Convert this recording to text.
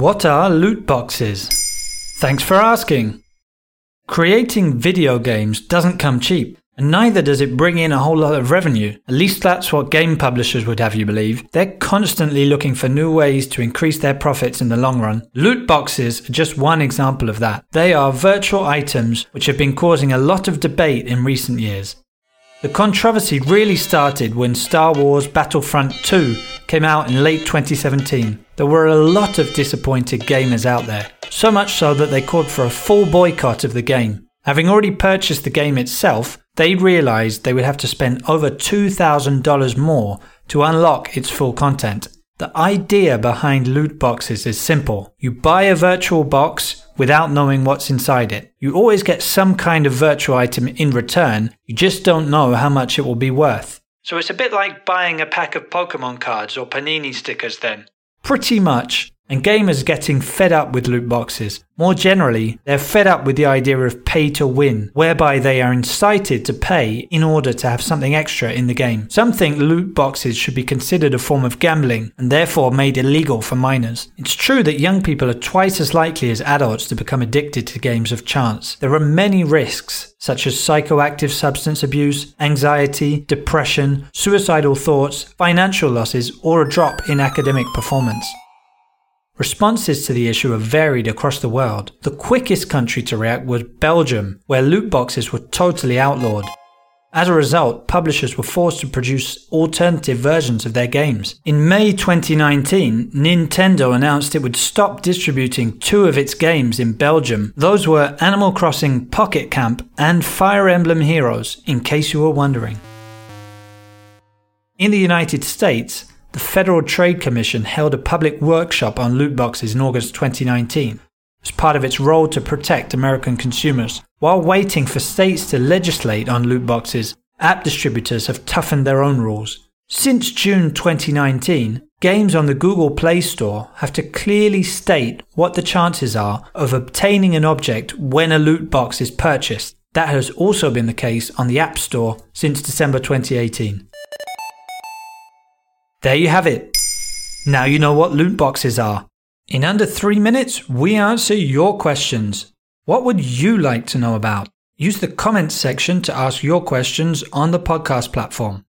What are loot boxes? Thanks for asking. Creating video games doesn't come cheap, and neither does it bring in a whole lot of revenue. At least that's what game publishers would have you believe. They're constantly looking for new ways to increase their profits in the long run. Loot boxes are just one example of that. They are virtual items which have been causing a lot of debate in recent years. The controversy really started when Star Wars Battlefront 2 came out in late 2017. There were a lot of disappointed gamers out there, so much so that they called for a full boycott of the game. Having already purchased the game itself, they realised they would have to spend over $2,000 more to unlock its full content. The idea behind loot boxes is simple. You buy a virtual box without knowing what's inside it. You always get some kind of virtual item in return, you just don't know how much it will be worth. So it's a bit like buying a pack of Pokemon cards or Panini stickers then. Pretty much and gamers getting fed up with loot boxes. More generally, they're fed up with the idea of pay to win, whereby they are incited to pay in order to have something extra in the game. Some think loot boxes should be considered a form of gambling and therefore made illegal for minors. It's true that young people are twice as likely as adults to become addicted to games of chance. There are many risks, such as psychoactive substance abuse, anxiety, depression, suicidal thoughts, financial losses, or a drop in academic performance. Responses to the issue have varied across the world. The quickest country to react was Belgium, where loot boxes were totally outlawed. As a result, publishers were forced to produce alternative versions of their games. In May 2019, Nintendo announced it would stop distributing two of its games in Belgium. Those were Animal Crossing Pocket Camp and Fire Emblem Heroes, in case you were wondering. In the United States, the Federal Trade Commission held a public workshop on loot boxes in August 2019 as part of its role to protect American consumers. While waiting for states to legislate on loot boxes, app distributors have toughened their own rules. Since June 2019, games on the Google Play Store have to clearly state what the chances are of obtaining an object when a loot box is purchased. That has also been the case on the App Store since December 2018. There you have it. Now you know what loot boxes are. In under three minutes, we answer your questions. What would you like to know about? Use the comments section to ask your questions on the podcast platform.